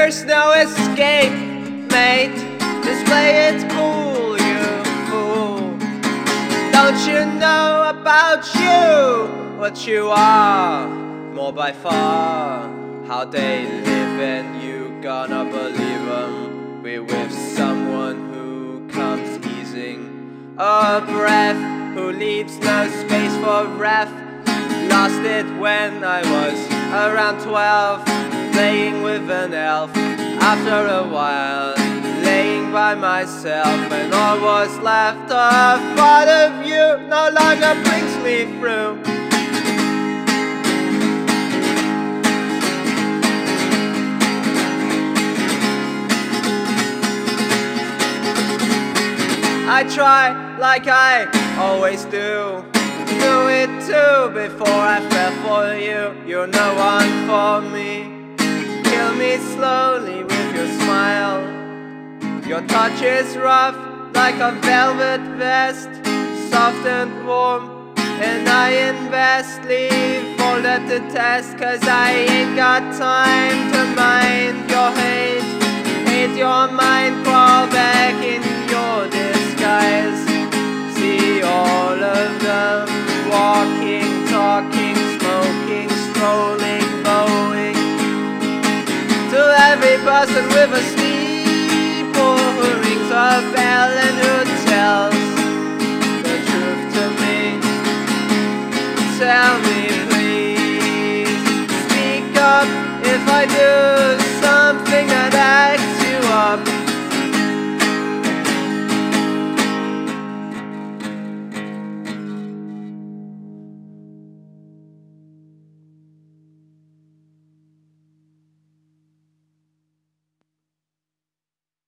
There's no escape, mate. Just play it cool, you fool. Don't you know about you what you are? More by far, how they live, and you gonna believe them. Be with someone who comes easing a breath, who leaves no space for breath. Lost it when I was around 12, playing with an elf. After a while, laying by myself, and all was left, a part of you no longer brings me through. I try like I always do. Do it too before I fell you. You're no one for me. Kill me slowly with your smile. Your touch is rough like a velvet vest, soft and warm. And I invest, leave all that to test, cause I ain't got time to mind your hate. Hate your mind, every person with a steeple who rings a bell and who tells the truth to me. Tell me, please, speak up if I do.